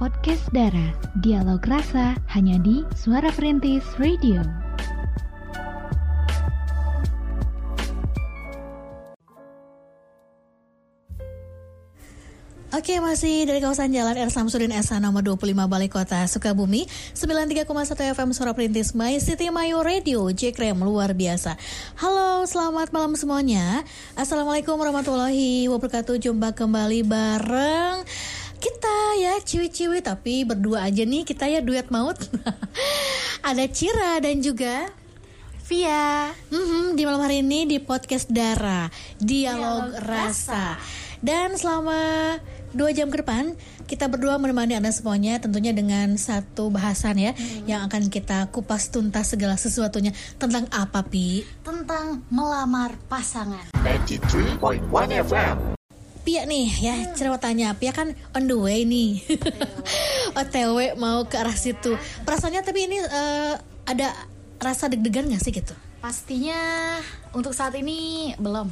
podcast Dara. Dialog rasa hanya di Suara Perintis Radio. Oke, masih dari kawasan Jalan R. Samsudin SH nomor 25 Balai Kota Sukabumi 93,1 FM Suara Perintis My City Mayo Radio Jekrem luar biasa Halo, selamat malam semuanya Assalamualaikum warahmatullahi wabarakatuh Jumpa kembali bareng kita ya ciwi-ciwi tapi berdua aja nih kita ya duet maut. Ada Cira dan juga Via. Mm-hmm, di malam hari ini di podcast Dara Dialog, Dialog Rasa. Rasa. Dan selama dua jam ke depan kita berdua menemani anda semuanya tentunya dengan satu bahasan ya hmm. yang akan kita kupas tuntas segala sesuatunya. Tentang apa pi? Tentang melamar pasangan. 93.1 FM Pia nih ya hmm. cerita tanya. Pia kan on the way nih. OTW mau ke arah situ. Perasaannya tapi ini uh, ada rasa deg-degan gak sih gitu? Pastinya untuk saat ini belum.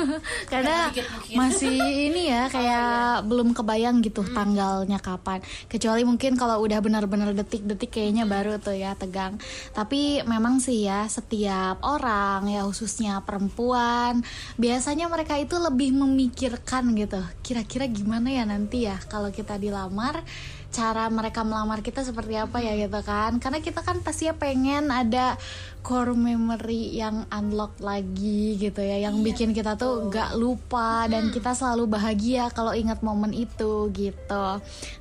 Karena masih ini ya kayak belum kebayang gitu hmm. tanggalnya kapan. Kecuali mungkin kalau udah benar-benar detik-detik kayaknya hmm. baru tuh ya tegang. Tapi memang sih ya setiap orang ya khususnya perempuan biasanya mereka itu lebih memikirkan gitu. Kira-kira gimana ya nanti ya kalau kita dilamar cara mereka melamar kita seperti apa ya gitu kan. Karena kita kan pasti ya pengen ada core memory yang unlock lagi gitu ya yang iya, bikin kita tuh betul. gak lupa dan kita selalu bahagia kalau ingat momen itu gitu.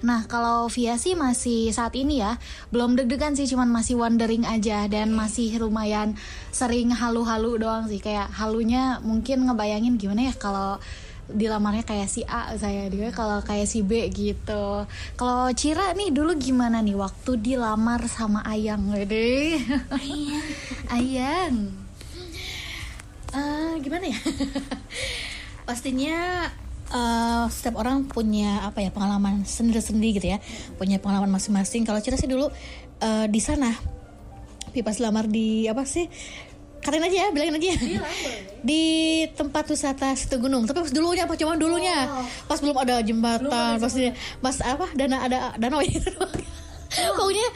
Nah kalau Via sih masih saat ini ya belum deg-degan sih cuman masih wondering aja dan masih lumayan sering halu-halu doang sih. Kayak halunya mungkin ngebayangin gimana ya kalau dilamarnya kayak si A saya dia kalau kayak si B gitu. Kalau Cira nih dulu gimana nih waktu dilamar sama Ayang? Deh Ayang. Ayang uh, gimana ya? Pastinya uh, setiap orang punya apa ya pengalaman sendiri-sendiri gitu ya. Punya pengalaman masing-masing. Kalau Cira sih dulu uh, di sana. Pas lamar di apa sih katain aja ya bilangin aja ya. di tempat wisata situ gunung. Tapi pas dulunya pas cuman dulunya. Oh. pas belum ada jembatan belum pas pas apa dana ada danau itu oh. pokoknya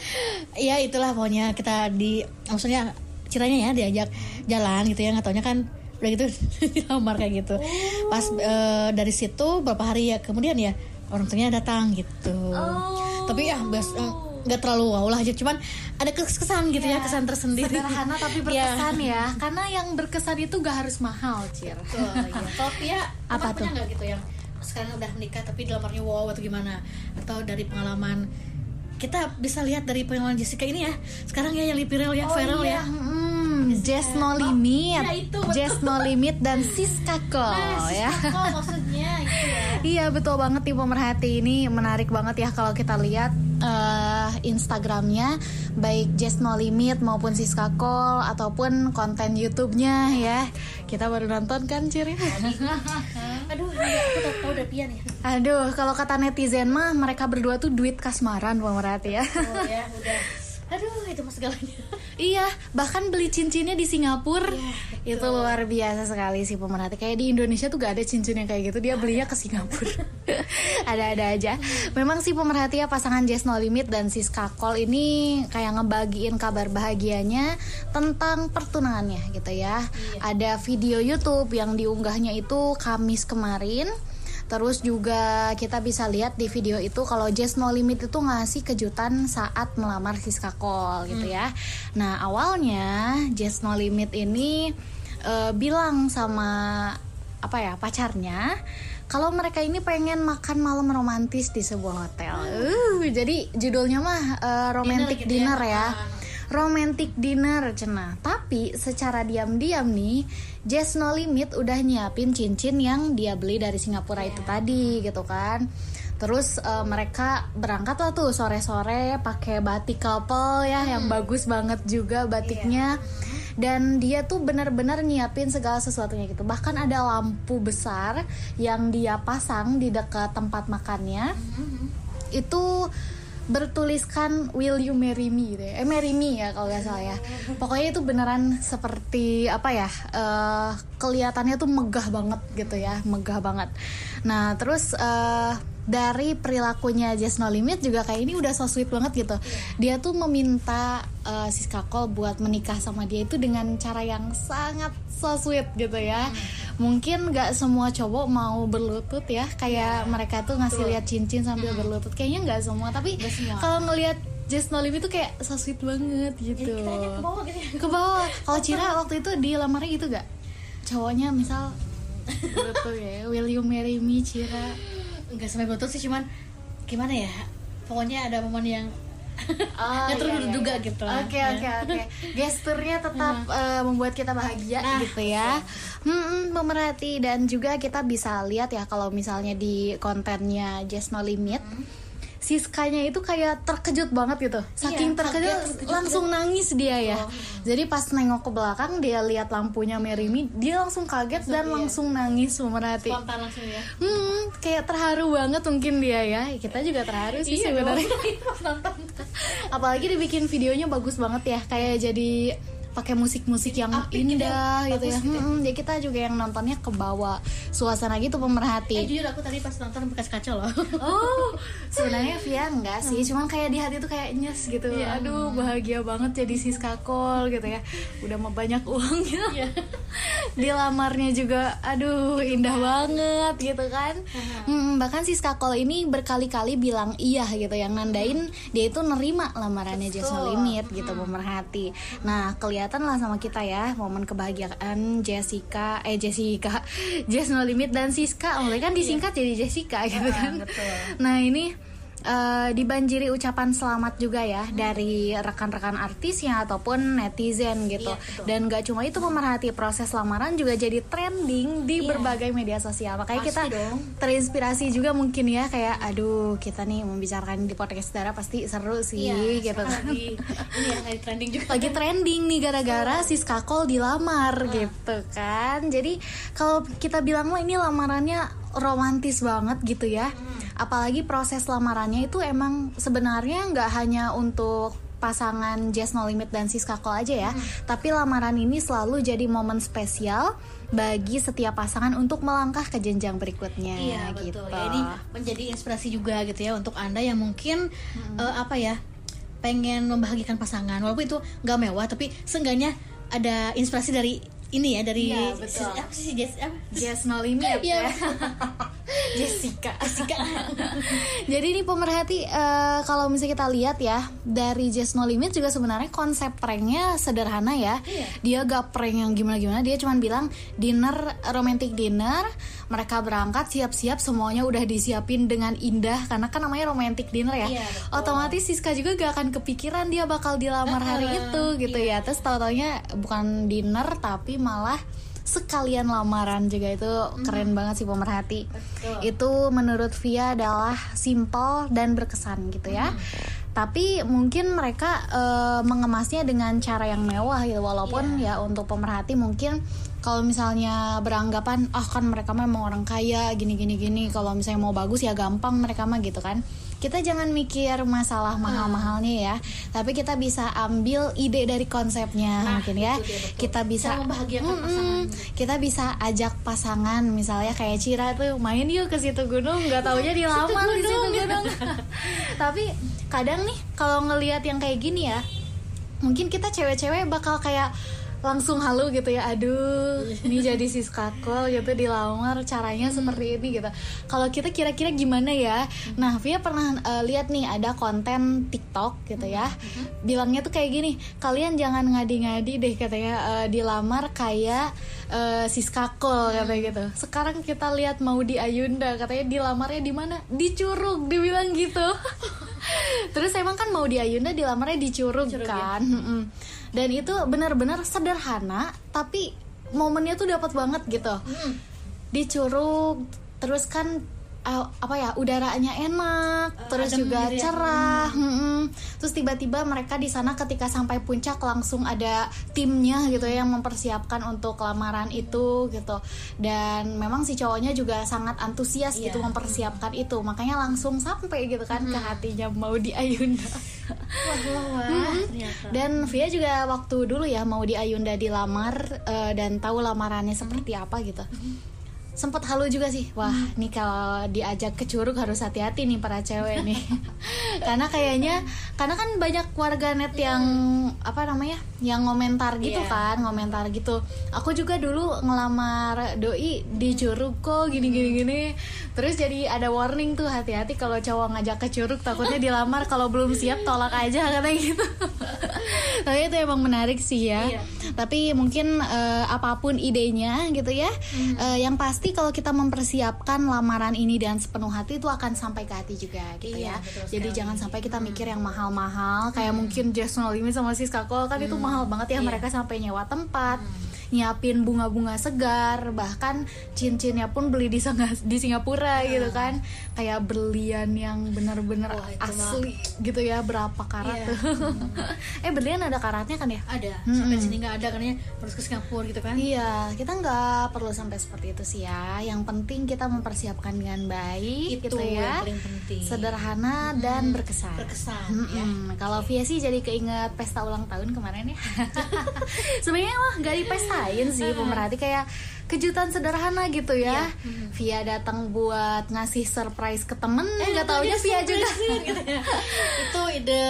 ya itulah pokoknya kita di maksudnya ceritanya ya diajak jalan gitu ya nggak taunya kan udah gitu dilamar kayak gitu oh. pas uh, dari situ berapa hari ya kemudian ya orang tuanya datang gitu oh. tapi ya bas uh, nggak terlalu wow lah aja cuman ada kesan gitu yeah. ya iya, kesan tersendiri sederhana tapi iya. berkesan yeah. ya karena yang berkesan itu gak harus mahal cir Betul, ya. tapi ya apa tuh nggak gitu yang sekarang udah menikah tapi delamarnya wow atau gimana atau dari pengalaman kita bisa lihat dari pengalaman Jessica ini ya sekarang ya yang viral ya oh, viral iya. ya Jess No Limit, oh, ya itu, Jess No Limit dan Siska Cole nah, ya. maksudnya itu ya. Iya betul banget tim pemerhati ini. Menarik banget ya kalau kita lihat uh, Instagramnya baik Just No Limit maupun Siska Call ataupun konten YouTube-nya ya. Kita baru nonton kan Ciri aduh aku tak tahu udah pian ya. Aduh kalau kata netizen mah mereka berdua tuh duit kasmaran pemerhati ya. Oh ya udah. Aduh itu mas segalanya iya bahkan beli cincinnya di Singapura. Ya, itu luar biasa sekali sih pemerhati. Kayak di Indonesia tuh gak ada cincin yang kayak gitu. Dia belinya ke Singapura. Ada-ada aja. Memang sih pemerhati ya pasangan Jess No Limit dan Siska Call ini kayak ngebagiin kabar bahagianya tentang pertunangannya gitu ya. Iya. ada video YouTube yang diunggahnya itu Kamis kemarin Terus juga kita bisa lihat di video itu kalau Jess No Limit itu ngasih kejutan saat melamar Siska Cole gitu ya. Hmm. Nah awalnya Jess No Limit ini uh, bilang sama apa ya pacarnya kalau mereka ini pengen makan malam romantis di sebuah hotel. Uh, jadi judulnya mah uh, romantic dinner, dinner gitu ya. ya romantic dinner cenah tapi secara diam-diam nih Jess No Limit udah nyiapin cincin yang dia beli dari Singapura yeah. itu iya. tadi gitu kan Terus uh, mereka berangkat lah tuh sore-sore pakai batik couple ya hmm. yang bagus banget juga batiknya. Yeah. Dan dia tuh benar-benar nyiapin segala sesuatunya gitu. Bahkan ada lampu besar yang dia pasang di dekat tempat makannya. Hmm. Itu bertuliskan Will you marry me gitu ya. Eh marry me ya kalau nggak salah ya. Pokoknya itu beneran seperti apa ya? Uh, kelihatannya tuh megah banget gitu ya, megah banget. Nah terus uh, dari perilakunya Just No Limit juga kayak ini udah so sweet banget gitu. Dia tuh meminta uh, Siska Cole buat menikah sama dia itu dengan cara yang sangat so sweet gitu ya. Mungkin nggak semua cowok mau berlutut ya, kayak mereka tuh ngasih lihat cincin sambil berlutut. Kayaknya nggak semua, tapi kalau ngelihat Just No Limit tuh kayak so sweet banget gitu. Kita aja ke bawah gitu ya. Ke bawah. Kalau Cira waktu itu di lamarnya gitu gak? Cowoknya misal betul ya, will you marry me Cira? Enggak sampai betul sih cuman gimana ya? Pokoknya ada momen yang Oh, Nggak terduga iya, iya. gitu lah, Oke ya. oke oke. Gesturnya tetap eh, membuat kita bahagia Nah, gitu ya. Hmm, memerhati dan juga kita bisa lihat ya kalau misalnya di kontennya Just No Limit. Siskanya itu kayak terkejut banget gitu. Saking Iya, terkejut, kaget, terkejut langsung nangis dia ya. Oh. Jadi pas nengok ke belakang dia lihat lampunya Mary Me, dia langsung kaget dan iya. langsung nangis memerhati. spontan langsung ya. Hmm, kayak terharu banget mungkin dia ya. Kita juga terharu sih Iya, sebenarnya. Apalagi dibikin videonya bagus banget ya, kayak jadi pakai musik-musik yang Apik gitu indah ya, gitu ya. gitu ya. Hmm, jadi kita juga yang nontonnya ke bawah suasana gitu Eh pemerhati. jujur aku tadi pas nonton bekas kaca loh. Oh, sebenarnya Via enggak sih, cuman kayak di hati tuh kayak nyes gitu. Iya. Aduh, bahagia banget jadi Siska Kol gitu ya. Udah mau banyak uangnya. Iya. di lamarnya juga aduh indah banget gitu kan Hmm, bahkan Siska Kol ini berkali-kali bilang iya gitu yang nandain dia itu nerima lamarannya Betul. Limit gitu pemerhati nah kelihatan lah sama kita ya momen kebahagiaan Jessica eh Jessica Just No Limit dan Siska. Oleh kan disingkat jadi Jessica gitu Ah, kan. betul. nah ini eh, dibanjiri ucapan selamat juga ya dari rekan-rekan artisnya ataupun netizen gitu. Iya, dan gak cuma itu pemerhati proses lamaran juga jadi trending di Iya. berbagai media sosial. Makanya Pasti kita dong. terinspirasi juga mungkin ya kayak aduh kita nih membicarakan di podcast darah pasti seru sih gitu. sekarang kan lagi. Ini ya lagi trending juga. lagi trending nih gara-gara Siska Kol dilamar gitu kan. Jadi kalau kita bilang wah ini lamarannya romantis banget gitu ya. Apalagi proses lamarannya itu emang sebenarnya nggak hanya untuk pasangan Just No Limit dan Siska Kol aja ya. Tapi lamaran ini selalu jadi momen spesial bagi setiap pasangan untuk melangkah ke jenjang berikutnya Iya gitu. betul. Ya, ini menjadi inspirasi juga gitu ya untuk anda yang mungkin eh, apa ya pengen membahagiakan pasangan. Walaupun itu nggak mewah tapi seenggaknya ada inspirasi dari ini ya dari Iya, betul. si- apa sih Jess apa? Just No Limit Iya. ya Jessica. Jessica. Jadi ini pemerhati eh, kalau misalnya kita lihat ya dari Just No Limit juga sebenarnya konsep pranknya sederhana ya. Iya. dia gak prank yang gimana gimana dia cuman bilang dinner romantic dinner. Mereka berangkat siap-siap semuanya udah disiapin dengan indah karena kan namanya romantic dinner ya. Iya, betul. otomatis Siska juga gak akan kepikiran dia bakal dilamar hari itu gitu ya. Terus tahu-taunya bukan dinner tapi malah sekalian lamaran juga itu keren banget sih pemerhati. Betul. itu menurut Via adalah simple dan berkesan gitu ya. Tapi mungkin mereka eh, mengemasnya dengan cara yang mewah gitu. Walaupun ya untuk pemerhati mungkin kalau misalnya beranggapan ah kan mereka memang orang kaya gini gini gini. Kalau misalnya mau bagus ya gampang mereka mah gitu kan kita jangan mikir masalah mahal-mahalnya ya tapi kita bisa ambil ide dari konsepnya Nah, mungkin ya dia, betul. kita bisa pasangan. kita bisa ajak pasangan misalnya kayak Cira tuh main yuk ke situ gunung nggak taunya dilamar di situ gunung tapi kadang nih kalau ngelihat yang kayak gini ya mungkin kita cewek-cewek bakal kayak langsung halu gitu ya aduh ini jadi sis kakol gitu dilamar caranya seperti ini gitu. Kalau kita kira-kira gimana ya? Nah Via pernah eh, lihat nih ada konten TikTok gitu ya. Bilangnya tuh kayak gini kalian jangan ngadi-ngadi deh katanya eh, dilamar kayak eh, sis kakol katanya gitu. Sekarang kita lihat mau di Ayunda katanya dilamarnya di mana? Di Curug dibilang gitu terus emang kan mau di Ayunda dilamarnya di Curug, Curug, ya. kan dan itu benar-benar sederhana tapi momennya tuh dapat banget gitu Hmm. di Curug terus kan uh, apa ya udaranya enak Uh, terus juga gitu ya. cerah mm-mm. terus tiba-tiba mereka di sana ketika sampai puncak langsung ada timnya gitu ya yang mempersiapkan untuk lamaran itu gitu dan memang si cowoknya juga sangat antusias Iya. gitu mempersiapkan itu makanya langsung sampai gitu kan ke hatinya mau di Ayunda Wah, wah, wah. Ternyata. dan Via juga waktu dulu ya mau di Ayunda dilamar eh, dan tahu lamarannya seperti apa gitu. Sempet halu juga sih wah Hmm. nih kalau diajak ke curug harus hati-hati nih para cewek nih karena kayaknya karena kan banyak warga net yang apa namanya yang ngomentar gitu Iya. kan ngomentar gitu. Aku juga dulu ngelamar doi di curug kok gini gini gini terus jadi ada warning tuh hati-hati kalau cowok ngajak ke curug takutnya dilamar. Kalau belum siap tolak aja katanya gitu. Tapi itu emang menarik sih ya. Iya. tapi mungkin eh, apa pun idenya gitu ya. Hmm. eh, yang pasti kalau kita mempersiapkan lamaran ini dengan sepenuh hati itu akan sampai ke hati juga gitu Iya, ya. jadi sekali. jangan sampai kita mikir yang mahal-mahal kayak mungkin Just No Limit sama Siska Kol kan itu mahal banget ya Iya. mereka sampai nyewa tempat nyiapin bunga-bunga segar bahkan cincinnya pun beli di di Singapura gitu kan kayak berlian yang benar-benar Wah, itu mah. asli gitu ya berapa karat Iya. tuh eh berlian ada karatnya kan ya ada Mm-mm. sampai sini nggak ada karena harus ke Singapura gitu kan Iya, kita nggak perlu sampai seperti itu sih ya. Yang penting kita mempersiapkan dengan baik, itu gitu ya. yang paling penting Sederhana dan berkesan. berkesan Mm-mm. ya Kalau Via sih jadi keinget pesta ulang tahun kemarin ya. Sebenarnya mah nggak dipestain sih, pemerhati kayak kejutan sederhana gitu ya. Iya. Via datang buat ngasih surprise ke temen, Eh, nggak itu taunya Via juga. gitu ya. itu ide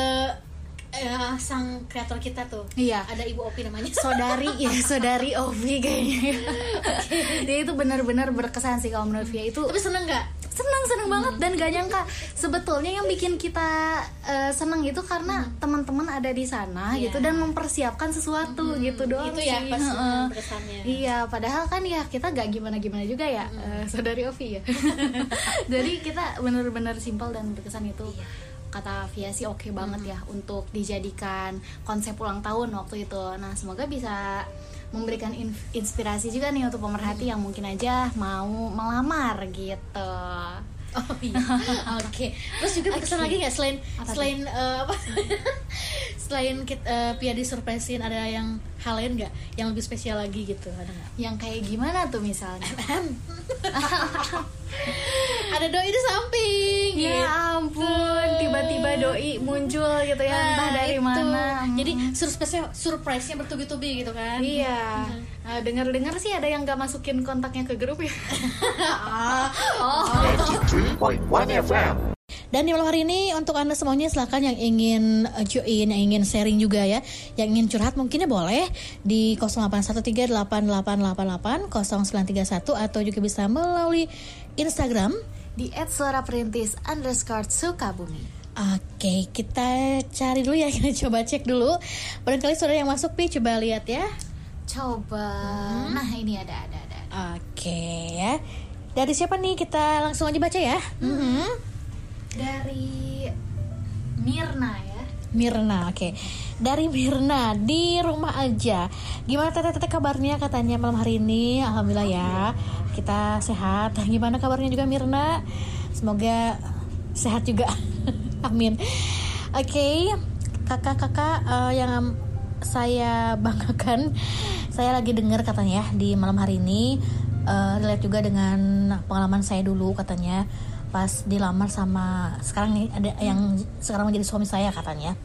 eh, sang kreator kita tuh Iya. ada ibu Opi namanya saudari ya saudari Ovi kayaknya dia itu benar-benar berkesan sih kalau menurut Via itu tapi seneng nggak senang senang banget dan gak nyangka sebetulnya yang bikin kita eh, senang itu karena teman-teman ada di sana Iya. gitu dan mempersiapkan sesuatu gitu doang itu ya sih. pas Heeh. berkesannya Iya, padahal kan ya kita gak gimana-gimana juga ya, eh, saudari Ovi ya. Jadi kita bener-bener simpel dan berkesan itu. Iya. Kata Via sih oke banget ya untuk dijadikan konsep ulang tahun waktu itu. Nah, semoga bisa memberikan in- inspirasi juga nih untuk pemerhati yang mungkin aja mau melamar gitu. Oh iya, oke. Terus juga berkesan Oke. lagi nggak selain Apa selain eh, apa? selain kita Pia disurprisein ada yang hal lain nggak yang lebih spesial lagi gitu ada nggak? Yang kayak gimana tuh misalnya? Ada doi di samping. Ya gitu. ampun, tiba-tiba doi muncul gitu ya, entah Nah, dari itu. mana. Jadi surprise-nya surprise-nya bertubi-tubi gitu kan. Iya, Nah, dengar-dengar sih ada yang gak masukin kontaknya ke grup ya. oh, 93.1 FM. Dan di malam hari ini untuk anda semuanya silahkan yang ingin uh, join, yang ingin sharing juga ya, yang ingin curhat mungkinnya boleh di 081388880931 atau juga bisa melalui Instagram. Di suara perintis underscore Sukabumi. Oke, kita cari dulu ya, kita coba cek dulu. Barangkali saudara yang masuk nih coba lihat ya. Coba, nah ini ada, ada, ada. Oke ya. Dari siapa nih? Kita langsung aja baca ya. Mhm. Dari Mirna ya. Mirna, oke. Dari Mirna di rumah aja. Gimana teteh-teteh kabarnya katanya malam hari ini? Alhamdulillah ya. Kita sehat. Gimana kabarnya juga Mirna? Semoga sehat juga. Amin. Oke, kakak-kakak eh, yang saya banggakan, saya lagi dengar katanya ya di malam hari ini eh, relate juga dengan pengalaman saya dulu katanya pas dilamar sama sekarang nih ada yang sekarang menjadi suami saya katanya.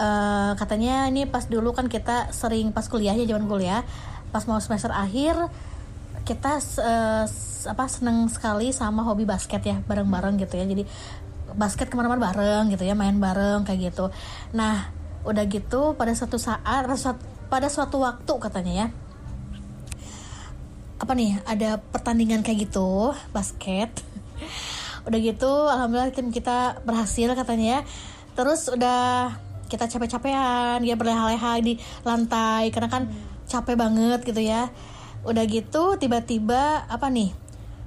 Eh, katanya ini pas dulu kan kita sering pas kuliah ya zaman kuliah pas mau semester akhir kita s- apa seneng sekali sama hobi basket ya bareng-bareng gitu ya. Jadi basket ke mana-mana bareng gitu ya main bareng kayak gitu. Nah udah gitu pada suatu saat pada suatu waktu katanya ya apa nih ada pertandingan kayak gitu basket udah gitu alhamdulillah tim kita berhasil katanya. Ya terus udah kita capek-capean ya berleha-leha di lantai karena kan capek banget gitu ya. Udah gitu tiba-tiba apa nih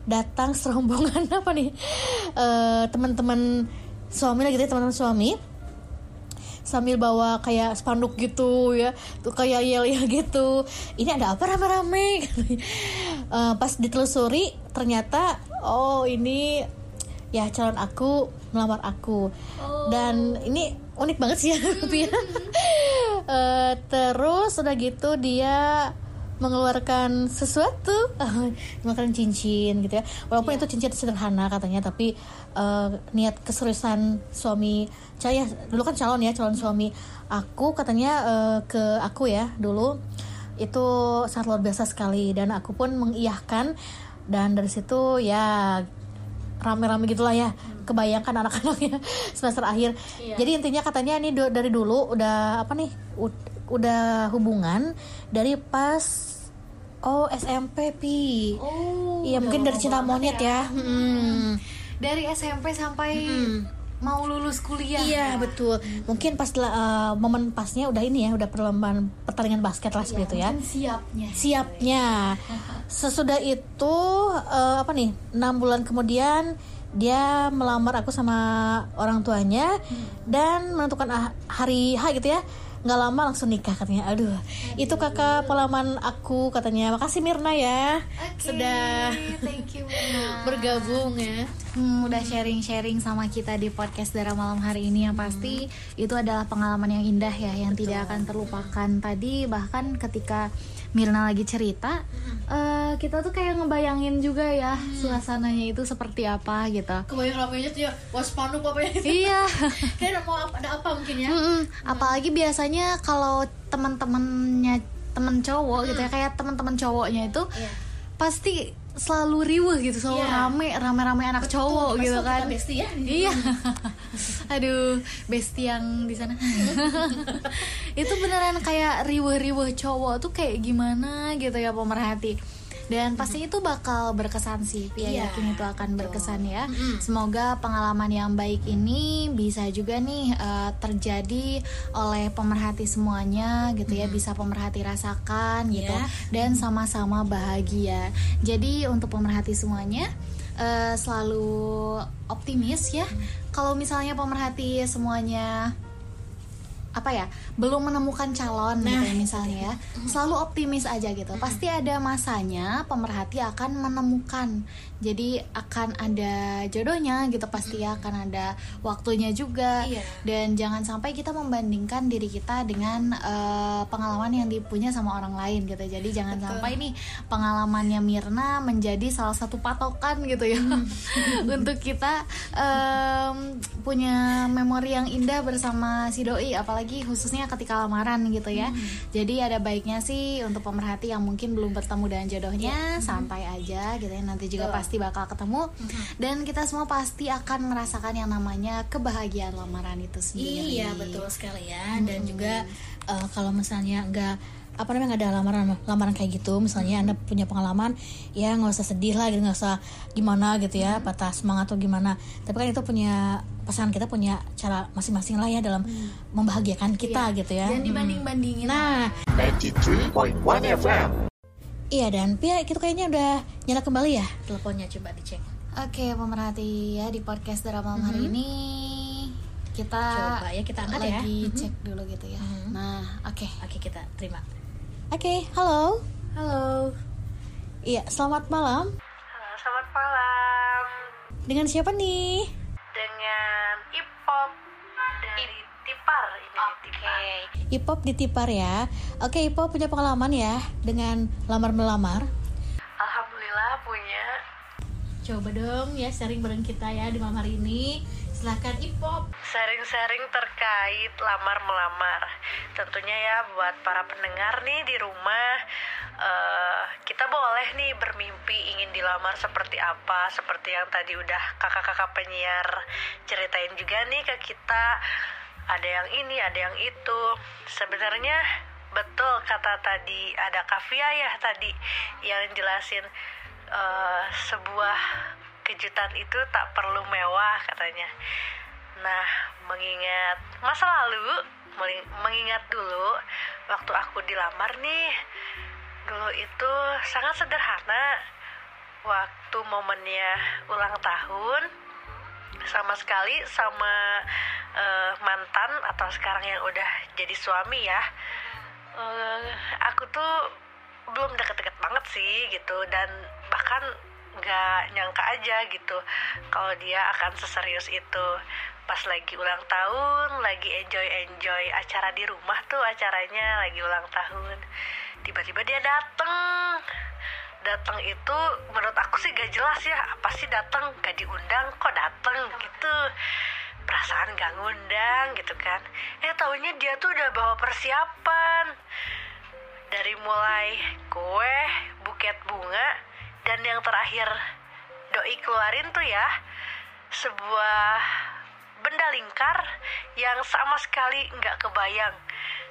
datang serombongan apa nih Eh, teman-teman suami lah gitu ya teman-teman suami sambil bawa kayak spanduk gitu ya tuh kayak yel ya gitu. Ini ada apa rame-rame? Eh, pas ditelusuri ternyata oh ini ya calon aku melamar aku. Dan ini unik banget sih ya Pia. Eh, terus udah gitu dia mengeluarkan sesuatu. Mengeluarkan cincin gitu ya. Walaupun itu cincin sederhana katanya tapi eh, niat keseriusan suami saya dulu kan calon ya calon suami aku katanya eh, ke aku ya dulu itu sangat luar biasa sekali. Dan aku pun mengiyahkan dan dari situ ya rame-rame gitulah ya kebayangkan anak-anaknya semester akhir. Jadi intinya katanya ini do- dari dulu udah apa nih udah hubungan dari pas oh SMP pi Oh, iya mungkin dari cinta monyet ya, Hmm. Dari SMP sampai Hmm. mau lulus kuliah. Iya betul. Mungkin pas eh, momen pasnya udah ini ya, udah perlombaan pertandingan basket lah seperti itu ya. Siapnya. Siapnya. Sesudah itu eh, apa nih? Enam bulan kemudian dia melamar aku sama orang tuanya dan menentukan ah- hari H gitu ya. Nggak lama langsung nikah katanya. Aduh, itu kakak pengalaman aku katanya. Makasih Mirna ya. Oke, Sudah thank you Mirna. bergabung ya. Hmm, udah sharing-sharing sama kita di podcast Dara Malam hari ini yang pasti itu adalah pengalaman yang indah ya yang tidak akan terlupakan tadi bahkan ketika Mirna lagi cerita eh, kita tuh kayak ngebayangin juga ya suasananya itu seperti apa gitu Kebayang ramenya tuh ya, waspanu apa ya? iya Kayak mau apa- ada apa mungkin ya? Mm-mm. apalagi biasanya kalau teman-temannya temen cowok gitu ya kayak teman-teman cowoknya itu Iya. pasti selalu riuh gitu selalu Iya. rame rame-rame anak cowok Mas, gitu kita kan bestie ya? iya aduh besti yang di sana itu beneran kayak riuh-riuh cowok tuh kayak gimana gitu ya pemerhati dan pasti itu bakal berkesan sih Pia Iya, yakin itu akan berkesan ya. Semoga pengalaman yang baik ini bisa juga nih eh, terjadi oleh pemerhati semuanya gitu ya bisa pemerhati rasakan gitu. Iya. dan sama-sama bahagia. Jadi untuk pemerhati semuanya eh, selalu optimis ya. Kalau misalnya pemerhati semuanya apa ya belum menemukan calon gitu ya misalnya ya. Selalu optimis aja gitu. Pasti ada masanya pemerhati akan menemukan jadi akan ada jodohnya gitu pasti ya akan ada waktunya juga. Iya. dan jangan sampai kita membandingkan diri kita dengan eh, pengalaman yang dipunya sama orang lain gitu. Jadi jangan sampai nih pengalamannya Mirna menjadi salah satu patokan gitu ya. Untuk kita em, punya memori yang indah bersama si doi apalagi khususnya ketika lamaran gitu ya. Jadi ada baiknya sih untuk pemerhati yang mungkin belum bertemu dengan jodohnya santai aja gitu ya. Nanti juga pasti bakal ketemu. Dan kita semua pasti akan merasakan yang namanya kebahagiaan lamaran itu sendiri. Iya betul sekali ya. Dan juga eh, kalau misalnya nggak apa namanya nggak ada lamaran lamaran kayak gitu misalnya anda punya pengalaman ya nggak usah sedih lah gitu nggak usah gimana gitu ya patah semangat atau gimana. Tapi kan itu punya pasangan kita punya cara masing-masing lah ya dalam membahagiakan kita gitu ya. Dan dibanding bandingin nah. 93.1 FM. Iya dan Pia itu kayaknya udah nyala kembali ya teleponnya coba dicek Oke pemerhati ya di podcast drama malam hari ini kita Coba ya, kita angkat ya. lagi Mhm. cek dulu gitu ya. Nah oke. oke kita terima oke halo Halo. iya selamat malam Halo, selamat malam dengan siapa nih dengan Ipop dari Tipar ini Tipar. Ipop di Tipar ya. Oke, Ipop punya pengalaman ya dengan lamar-melamar. Alhamdulillah punya. Coba dong ya sharing bareng kita ya di malam hari ini. Silahkan Ipop. Sharing-sharing terkait lamar melamar. Tentunya ya buat para pendengar nih di rumah eh, kita boleh nih bermimpi ingin dilamar seperti apa, seperti yang tadi udah kakak-kakak penyiar ceritain juga nih ke kita. Ada yang ini, ada yang itu. Sebenarnya betul kata tadi ada Kavia ya tadi yang jelasin eh, sebuah kejutan itu tak perlu mewah katanya. Nah, mengingat masa lalu, mengingat dulu waktu aku dilamar nih, dulu itu sangat sederhana. Waktu momennya ulang tahun, sama sekali sama eh, mantan atau sekarang yang udah jadi suami ya, eh, aku tuh belum deket-deket banget sih gitu dan bahkan nggak nyangka aja gitu kalau dia akan seserius itu. Pas lagi ulang tahun lagi enjoy enjoy acara di rumah tuh acaranya lagi ulang tahun tiba-tiba dia dateng datang itu menurut aku sih gak jelas ya apa sih datang gak diundang kok dateng gitu. Perasaan gak ngundang gitu kan. Eh taunya dia tuh udah bawa persiapan. Dari mulai kue, buket bunga, dan yang terakhir doi keluarin tuh ya sebuah benda lingkar yang sama sekali nggak kebayang.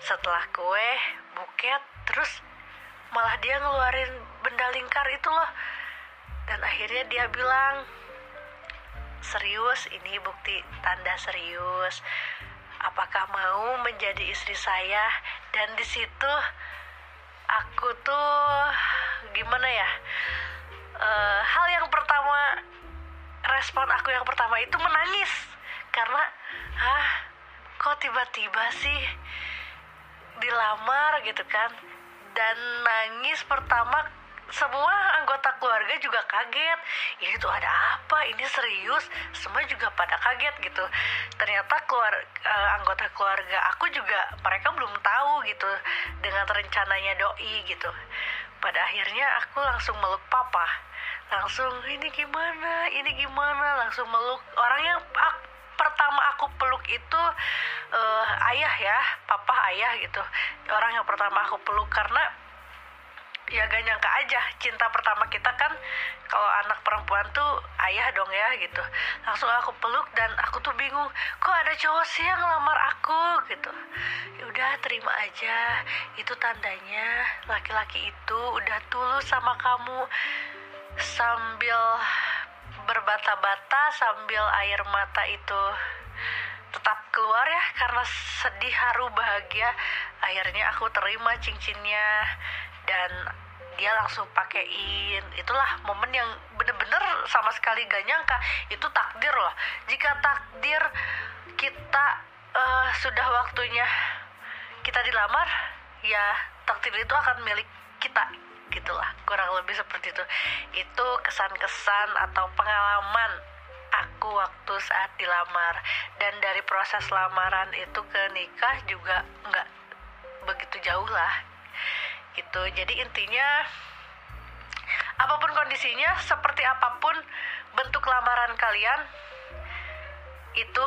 Setelah kue, buket, terus malah dia ngeluarin benda lingkar itu loh dan akhirnya dia bilang serius ini bukti tanda serius. Apakah mau menjadi istri saya? Dan di situ aku tuh gimana ya? Eh, hal yang pertama respon aku yang pertama itu menangis. Karena ah kok tiba-tiba sih dilamar gitu kan? Dan nangis pertama semua anggota keluarga juga kaget. Ini tuh ada apa? Ini serius? Semua juga pada kaget gitu. Ternyata keluar eh, anggota keluarga aku juga mereka belum tahu gitu dengan rencananya doi gitu. Pada akhirnya aku langsung meluk papa. Langsung ini gimana? Ini gimana? Langsung meluk. Orang yang ak- pertama aku peluk itu eh, ayah ya papa ayah gitu. Orang yang pertama aku peluk karena ya gak nyangka aja cinta pertama kita kan kalau anak perempuan tuh ayah dong ya gitu. Langsung aku peluk dan aku tuh bingung kok ada cowok sih yang ngelamar aku? Gitu. Ya udah terima aja. Itu tandanya. Laki-laki itu udah tulus sama kamu. Sambil berbata-bata sambil air mata itu tetap keluar ya karena sedih haru bahagia akhirnya aku terima cincinnya. Dan dia langsung pakein. Itulah momen yang bener-bener sama sekali gak nyangka. Itu takdir loh. Jika takdir kita eh, sudah waktunya kita dilamar ya takdir itu akan milik kita gitulah. Kurang lebih seperti itu. Itu kesan-kesan atau pengalaman aku waktu saat dilamar. Dan dari proses lamaran itu ke nikah juga nggak begitu jauh lah gitu jadi intinya apa pun kondisinya seperti apa pun bentuk lamaran kalian itu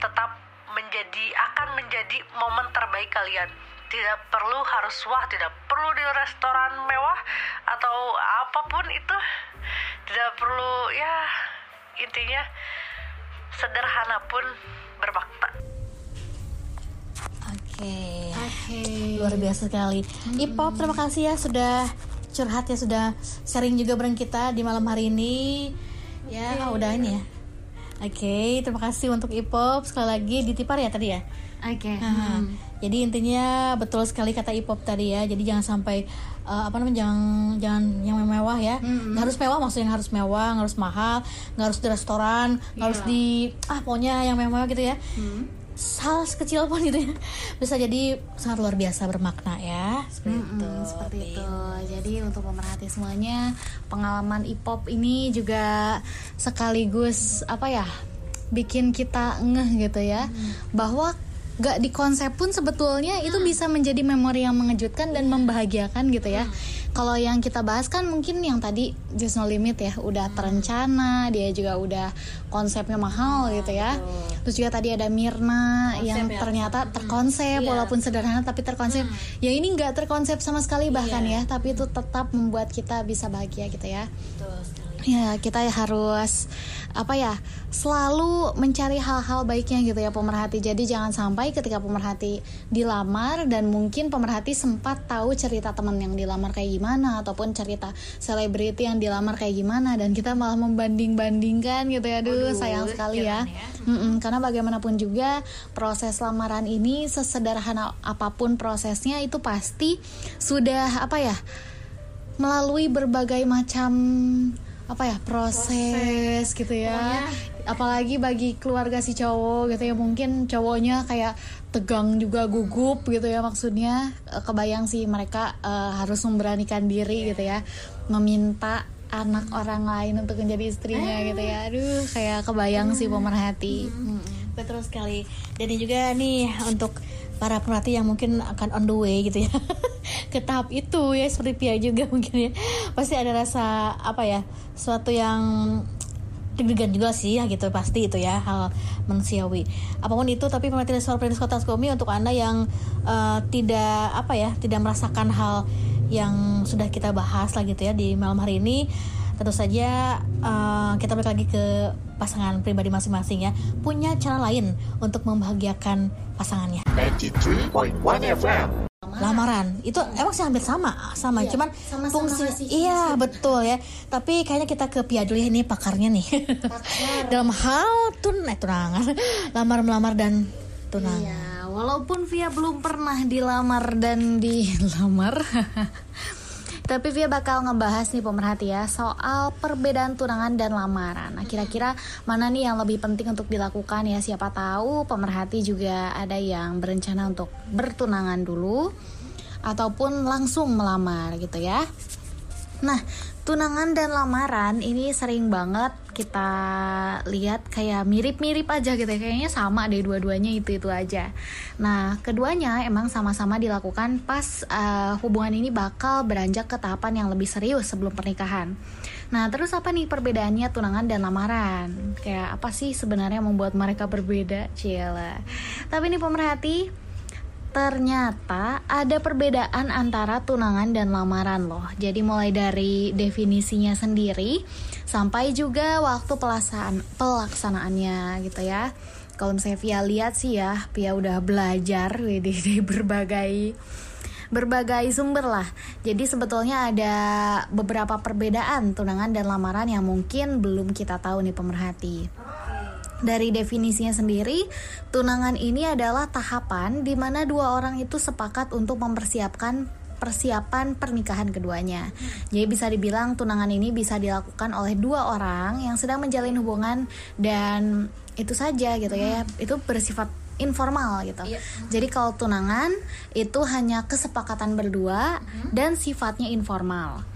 tetap menjadi akan menjadi momen terbaik kalian tidak perlu harus wah tidak perlu di restoran mewah atau apa pun itu tidak perlu ya intinya sederhana pun bermakna Oke. Oke. Luar biasa sekali. Ipop, terima kasih ya sudah curhat ya sudah sharing juga bareng kita di malam hari ini. Ya, ah, udah ini ya. Oke, terima kasih untuk Ipop sekali lagi ditipar ya tadi ya. Oke. Aha. Jadi intinya betul sekali kata Ipop tadi ya. Jadi jangan sampai uh, apa namanya jangan jangan yang mewah ya. Nggak harus mewah maksudnya harus mewah, nggak harus mahal, nggak harus di restoran, nggak harus di ah pokoknya yang mewah gitu ya. Hal sekecil pun gitu ya bisa jadi sangat luar biasa bermakna ya. Seperti Mm-mm, itu. seperti itu. Jadi untuk pemerhati semuanya, pengalaman ipop ini juga sekaligus apa ya, bikin kita ngeh gitu ya, bahwa gak di konsep pun sebetulnya itu bisa menjadi memori yang mengejutkan dan membahagiakan gitu ya. Kalau yang kita bahas kan mungkin yang tadi Just No Limit ya, udah terencana, dia juga udah konsepnya mahal gitu ya. Terus juga tadi ada Mirna yang ternyata terkonsep walaupun sederhana tapi terkonsep. Ya ini nggak terkonsep sama sekali bahkan ya, tapi itu tetap membuat kita bisa bahagia gitu ya. Ya, kita harus apa ya? Selalu mencari hal-hal baiknya gitu ya pemerhati. Jadi jangan sampai ketika pemerhati dilamar dan mungkin pemerhati sempat tahu cerita teman yang dilamar kayak gimana ataupun cerita selebriti yang dilamar kayak gimana dan kita malah membanding-bandingkan gitu ya. Aduh, sayang sekali ya. Mm-mm, karena bagaimanapun juga proses lamaran ini sesederhana apa pun prosesnya itu pasti sudah apa ya? melalui berbagai macam apa ya proses, gitu ya. Apalagi bagi keluarga si cowok gitu ya mungkin cowoknya kayak tegang juga gugup gitu ya maksudnya. Eh, kebayang sih mereka eh, harus memberanikan diri gitu ya. Meminta anak orang lain untuk menjadi istrinya gitu ya. Aduh kayak kebayang sih pemerhati. Betul sekali. Dan juga nih untuk para pemerhati yang mungkin akan on the way gitu ya. Ke tahap itu ya seperti Pia juga mungkin ya. Pasti ada rasa apa ya suatu yang deg-degan juga sih ya gitu pasti itu ya hal manusiawi. Apa pun itu tapi pemerhati suara Perintis Kota Sukabumi untuk anda yang uh, tidak apa ya tidak merasakan hal yang sudah kita bahas lah gitu ya di malam hari ini tentu saja uh, kita balik lagi ke pasangan pribadi masing-masing ya. Punya cara lain untuk membahagiakan pasangannya. 93.1 FM. lamaran. Itu emang sih hampir sama sama. Iya, cuman sama-sama fungsi ngasih iya betul ya. Tapi kayaknya kita ke Pia dulu ya ini pakarnya nih. Dalam hal tun eh, tunangan. Lamar melamar dan tunangan. Iya, walaupun Via belum pernah dilamar dan dilamar, tapi Via bakal ngebahas nih pemerhati ya soal perbedaan tunangan dan lamaran. Nah, kira-kira mana nih yang lebih penting untuk dilakukan ya? Siapa tahu pemerhati juga ada yang berencana untuk bertunangan dulu ataupun langsung melamar gitu ya. Nah, tunangan dan lamaran ini sering banget kita lihat kayak mirip-mirip aja gitu ya. Kayaknya sama deh dua-duanya itu-itu aja. Nah, keduanya emang sama-sama dilakukan pas uh, hubungan ini bakal beranjak ke tahapan yang lebih serius sebelum pernikahan. Nah, terus apa nih perbedaannya tunangan dan lamaran? Kayak apa sih sebenarnya membuat mereka berbeda? Cila. Tapi nih pemerhati, Ternyata ada perbedaan antara tunangan dan lamaran loh. Jadi mulai dari definisinya sendiri sampai juga waktu pelaksanaan pelaksanaannya gitu ya. Kalau misalnya Via lihat sih ya, Via udah belajar di, berbagai berbagai sumber lah. Jadi sebetulnya ada beberapa perbedaan tunangan dan lamaran yang mungkin belum kita tahu nih pemerhati. Dari definisinya sendiri, tunangan ini adalah tahapan di mana dua orang itu sepakat untuk mempersiapkan persiapan pernikahan keduanya. Jadi bisa dibilang tunangan ini bisa dilakukan oleh dua orang yang sedang menjalin hubungan dan itu saja gitu ya. Itu bersifat informal gitu. Jadi kalau tunangan itu hanya kesepakatan berdua dan sifatnya informal.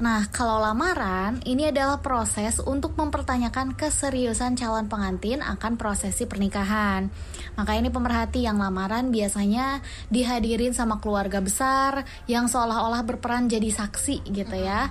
Nah, kalau lamaran ini adalah proses untuk mempertanyakan keseriusan calon pengantin akan prosesi pernikahan. Maka ini pemerhati yang lamaran biasanya dihadirin sama keluarga besar yang seolah-olah berperan jadi saksi gitu ya.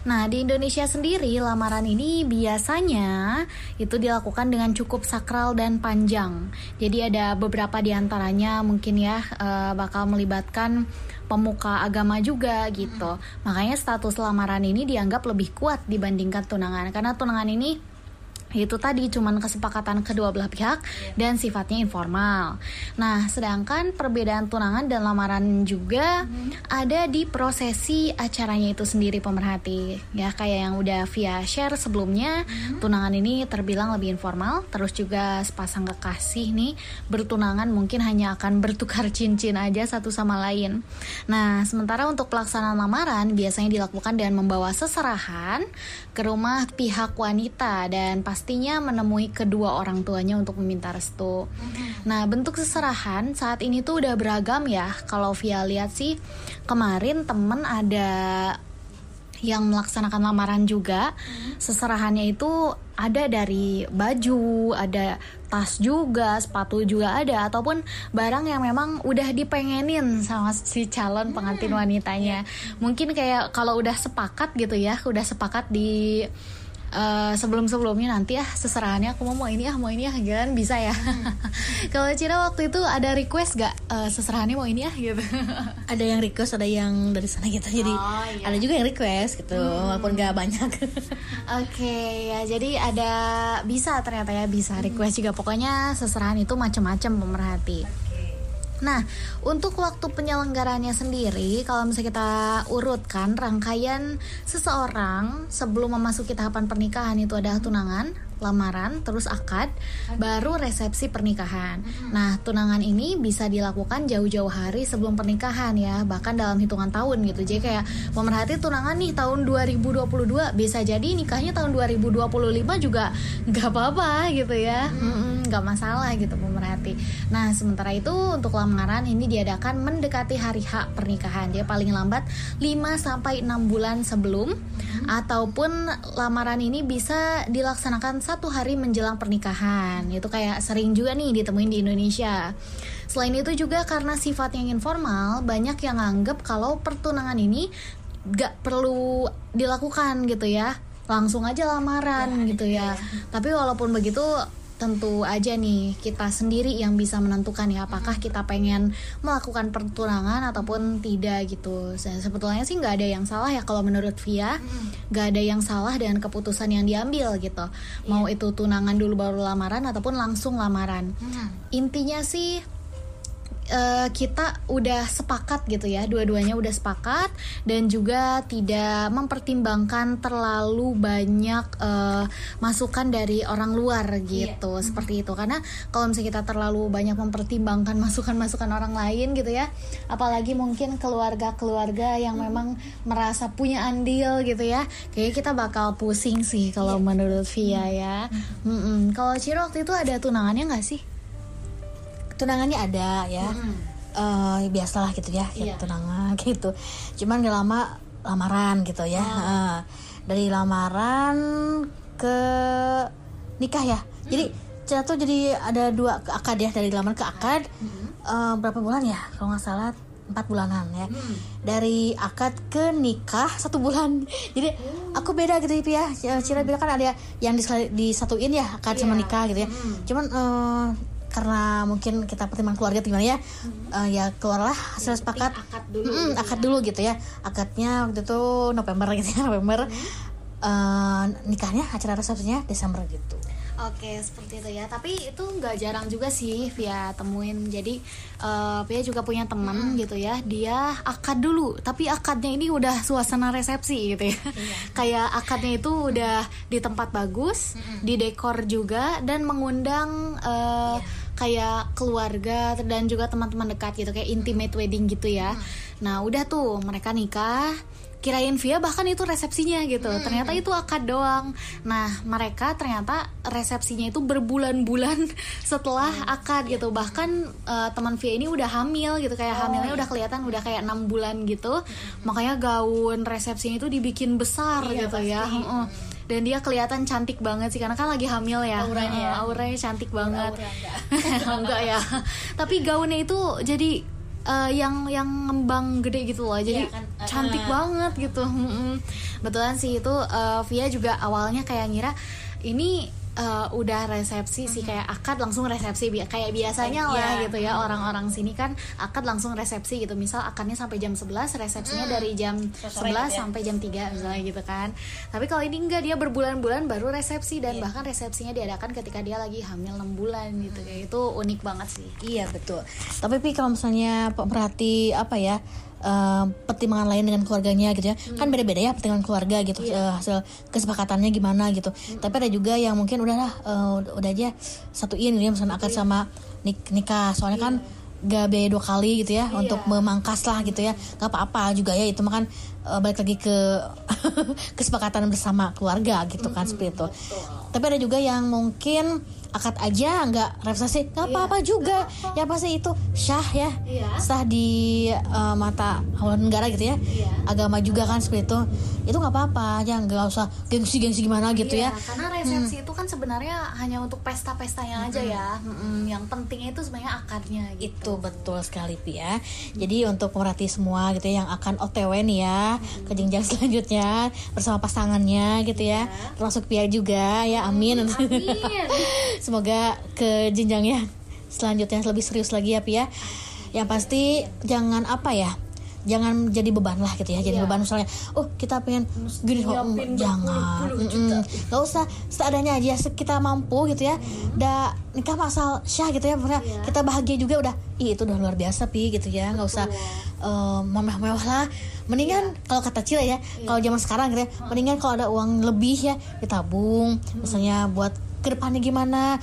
Nah, di Indonesia sendiri lamaran ini biasanya itu dilakukan dengan cukup sakral dan panjang. Jadi ada beberapa di antaranya mungkin ya eh, bakal melibatkan pemuka agama juga gitu. Makanya status lamaran ini dianggap lebih kuat dibandingkan tunangan karena tunangan ini itu tadi cuman kesepakatan kedua belah pihak dan sifatnya informal. Nah, sedangkan perbedaan tunangan dan lamaran juga ada di prosesi acaranya itu sendiri pemerhati. Ya, kayak yang udah via share sebelumnya, tunangan ini terbilang lebih informal, terus juga sepasang kekasih nih bertunangan mungkin hanya akan bertukar cincin aja satu sama lain. Nah, sementara untuk pelaksanaan lamaran biasanya dilakukan dengan membawa seserahan ke rumah pihak wanita dan pastinya menemui kedua orang tuanya untuk meminta restu. Nah, bentuk seserahan saat ini tuh udah beragam ya. Kalau via lihat sih kemarin temen ada yang melaksanakan lamaran juga seserahannya itu ada dari baju, ada tas juga, sepatu juga ada ataupun barang yang memang udah dipengenin sama si calon pengantin wanitanya. Mungkin kayak kalau udah sepakat gitu ya, udah sepakat di eh, sebelum-sebelumnya nanti ya seserahannya aku mau mau ini ah mau ini ah kan bisa ya. kalau Cira waktu itu ada request gak eh, seserahannya mau ini ah gitu. ada yang request ada yang dari sana gitu jadi Oh, iya. ada juga yang request gitu walaupun gak banyak Oke ya jadi ada bisa ternyata ya bisa request juga pokoknya seserahan itu macam-macam pemerhati. Nah untuk waktu penyelenggaranya sendiri kalau misalnya kita urutkan rangkaian seseorang sebelum memasuki tahapan pernikahan itu adalah tunangan, lamaran, terus akad, baru resepsi pernikahan. Nah tunangan ini bisa dilakukan jauh-jauh hari sebelum pernikahan ya bahkan dalam hitungan tahun gitu. Jadi kayak pemerhati tunangan nih tahun 2022 bisa jadi nikahnya tahun 2025 juga nggak apa-apa gitu ya. Mm-mm, nggak masalah gitu pemerhati nah sementara itu untuk lamaran ini diadakan mendekati hari H pernikahan. Jadi paling lambat 5 sampai 6 bulan sebelum ataupun lamaran ini bisa dilaksanakan satu hari menjelang pernikahan. Itu kayak sering juga nih ditemuin di Indonesia. Selain itu juga karena sifatnya yang informal, banyak yang nganggep kalau pertunangan ini gak perlu dilakukan gitu ya. Langsung aja lamaran gitu ya. Tapi walaupun begitu tentu aja nih kita sendiri yang bisa menentukan ya apakah kita pengen melakukan pertunangan ataupun tidak gitu. Se- Sebetulnya sih nggak ada yang salah ya kalau menurut Via, nggak ada yang salah dengan keputusan yang diambil gitu. Mau itu tunangan dulu baru lamaran ataupun langsung lamaran. Intinya sih eh, kita udah sepakat gitu ya, dua-duanya udah sepakat dan juga tidak mempertimbangkan terlalu banyak eh, masukan dari orang luar gitu, seperti itu. Karena kalau misalnya kita terlalu banyak mempertimbangkan masukan-masukan orang lain gitu ya, apalagi mungkin keluarga-keluarga yang memang merasa punya andil gitu ya, kayaknya kita bakal pusing sih kalau menurut Via ya. Mm-mm. Kalau Ciro waktu itu ada tunangannya nggak sih? Tunangannya ada ya. Eh, biasalah gitu ya Iya. ya, tunangan gitu. Cuman gak lama lamaran gitu ya. Eh, dari lamaran ke nikah ya. Jadi kita tuh jadi ada dua ke akad ya dari lamaran ke akad. Eh, berapa bulan ya? Kalau nggak salah empat bulanan ya. Dari akad ke nikah satu bulan. Jadi aku beda gitu ya. Cira bilang kan ada yang disatuin ya akad sama nikah gitu ya. Cuman eh, karena mungkin kita pertimbangan keluarga gimana ya? Eh, ya keluarlah hasil sepakat. akad dulu Mm-mm, akad dulu gitu ya. Akadnya waktu itu November gitu ya November. Eh, nikahnya acara resepsinya Desember gitu. Oke, seperti itu ya. Tapi itu nggak jarang juga sih via temuin. Jadi Via juga punya teman gitu ya. Dia akad dulu, tapi akadnya ini udah suasana resepsi gitu ya. Kayak akadnya itu udah di tempat bagus, di dekor juga dan mengundang eh, kayak keluarga dan juga teman-teman dekat gitu kayak intimate wedding gitu ya. Nah, udah tuh mereka nikah kirain via bahkan itu resepsinya gitu. Ternyata itu akad doang. Nah mereka ternyata resepsinya itu berbulan-bulan setelah akad gitu. Bahkan eh, teman via ini udah hamil gitu kayak hamilnya udah kelihatan udah kayak enam bulan gitu. Makanya gaun resepsinya itu dibikin besar gitu ya. Heeh. Dan dia kelihatan cantik banget sih karena kan lagi hamil ya. Auranya ya? Heeh, auranya cantik banget. enggak. Ya. Tapi gaunnya itu jadi eh, yang yang ngembang gede gitu loh. Jadi Iya kan? cantik banget gitu. Betulan sih itu eh, Via juga awalnya kayak ngira ini eh, udah resepsi sih kayak akad langsung resepsi Bi- kayak biasanya lah Iya. gitu ya orang-orang sini kan akad langsung resepsi gitu misal akadnya sampai jam 11 resepsinya dari jam 11 gitu ya. sampai jam 3 misalnya gitu kan tapi kalau ini enggak dia berbulan-bulan baru resepsi dan Iya. bahkan resepsinya diadakan ketika dia lagi hamil 6 bulan gitu kayak itu unik banget sih Iya betul. Tapi Pi kalau misalnya perhati apa ya eh, pertimbangan lain dengan keluarganya gitu ya, kan beda-beda ya pertimbangan keluarga gitu eh, hasil kesepakatannya gimana gitu. Tapi ada juga yang mungkin udahlah eh, udah, aja satuin gitu ya misalnya akad sama nik- nikah. Soalnya kan gak biaya dua kali gitu ya untuk memangkas lah gitu ya. Nggak apa-apa juga ya itu mah kan eh, balik lagi ke kesepakatan bersama keluarga gitu kan seperti itu. tapi ada juga yang mungkin akad aja nggak resepsi nggak apa-apa juga. Ya pasti itu syah ya. Iya. sah di eh, mata haluan negara gitu ya. Agama juga kan seperti itu. Itu nggak apa-apa. Aja nggak usah gengsi-gengsi gimana gitu Iya, ya. karena resepsi itu kan sebenarnya hanya untuk pesta-pestanya aja ya. Mm-mm, yang pentingnya itu sebenarnya akadnya gitu. itu betul sekali Pi ya. Jadi untuk pemerhati semua gitu ya yang akan OTW nih ya ke jenjang selanjutnya bersama pasangannya gitu ya. Termasuk Pia juga ya amin semoga ke jenjangnya selanjutnya lebih serius lagi ya Pi ya. Yang pasti jangan apa ya jangan jadi beban lah gitu ya jadi beban misalnya oh kita pengen gini oh, jangan. nggak usah seadanya aja kita mampu gitu ya. Udah nikah masal syah gitu ya pokoknya kita bahagia juga udah. Ih, itu udah luar biasa pi gitu ya. Nggak usah eh, mewah-mewah lah. Mendingan kalau kata Cila ya kalau zaman sekarang gitu ya mendingan kalau ada uang lebih ya ditabung. Misalnya buat ke depannya gimana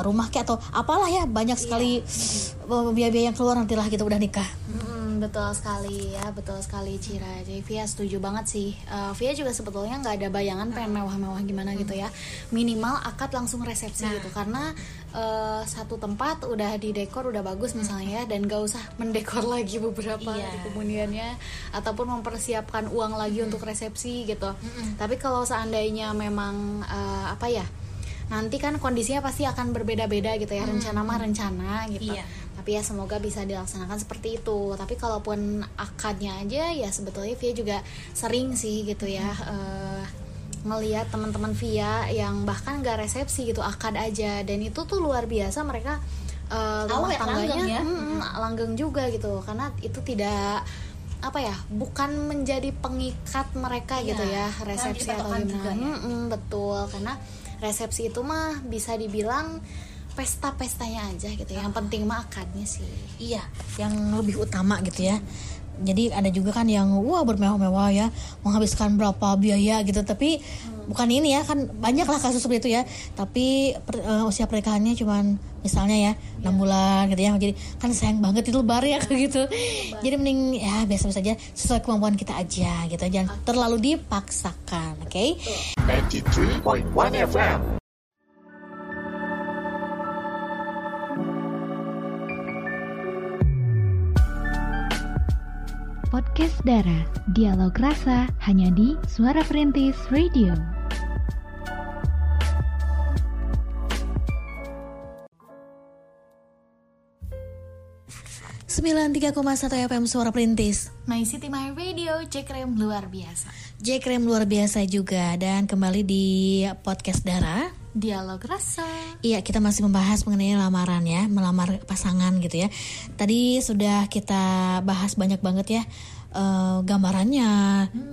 rumah kayak atau apalah ya banyak sekali eh, biaya-biaya yang keluar nantilah gitu udah nikah Mm, betul sekali ya, betul sekali Cira. Jadi Via setuju banget sih. Eh, Via juga sebetulnya nggak ada bayangan pengen mewah-mewah gimana gitu ya. Minimal akad langsung resepsi gitu karena eh, satu tempat udah didekor udah bagus misalnya ya, dan gak usah mendekor lagi beberapa Iya. hari kemudiannya ataupun mempersiapkan uang lagi untuk resepsi gitu. Tapi kalau seandainya memang eh, apa ya? Nanti kan kondisinya pasti akan berbeda-beda gitu ya. Rencana mah rencana gitu. Iya. tapi ya semoga bisa dilaksanakan seperti itu. Tapi kalaupun akadnya aja ya sebetulnya Via juga sering sih gitu ya eh, ngelihat teman-teman via yang bahkan gak resepsi gitu akad aja. Dan itu tuh luar biasa mereka uh, rumah Awet, tangganya langgeng ya? mm, langgeng juga gitu. Karena itu tidak apa ya bukan menjadi pengikat mereka Iya, gitu ya resepsi atau gimana. juga ya. Mm-mm, betul. Karena resepsi itu mah bisa dibilang pesta-pestanya aja gitu Ah. yang penting mah akadnya sih Iya, yang lebih utama gitu ya. Jadi ada juga kan yang wah bermewah-mewah ya, menghabiskan berapa biaya gitu. Tapi bukan ini ya, kan banyak lah kasus seperti itu ya. Tapi per- eh, usia pernikahannya cuman misalnya ya enam bulan gitu ya. Jadi kan sayang banget itu lebar ya kayak gitu. Jadi mending ya biasa-biasa aja sesuai kemampuan kita aja gitu. Jangan terlalu dipaksakan, oke? 93.1 FM. Podcast Dara, dialog rasa hanya di Suara Perintis Radio. 93,1 FM Suara Perintis. My City My Radio Jack Rem luar biasa Jack Rem luar biasa juga dan kembali di podcast Dara. dialog rasa Iya, kita masih membahas mengenai lamaran ya, melamar pasangan gitu ya. Tadi sudah kita bahas banyak banget ya eh, gambarannya,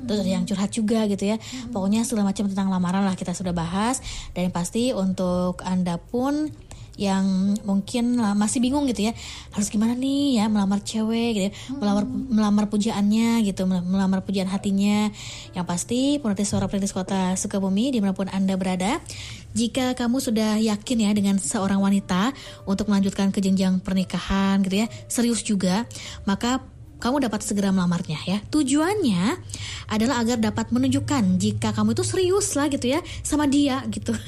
terus ada yang curhat juga gitu ya. Pokoknya segala macam tentang lamaran lah kita sudah bahas dan yang pasti untuk anda pun yang mungkin lah masih bingung gitu ya. Harus gimana nih ya melamar cewek gitu ya. Melamar melamar pujaannya gitu mel- melamar pujaan hatinya. Yang pasti pemerhati suara perintis kota Sukabumi di mana pun anda berada jika kamu sudah yakin ya dengan seorang wanita untuk melanjutkan ke jenjang pernikahan gitu ya serius juga maka kamu dapat segera melamarnya ya. Tujuannya adalah agar dapat menunjukkan jika kamu itu serius lah gitu ya sama dia gitu.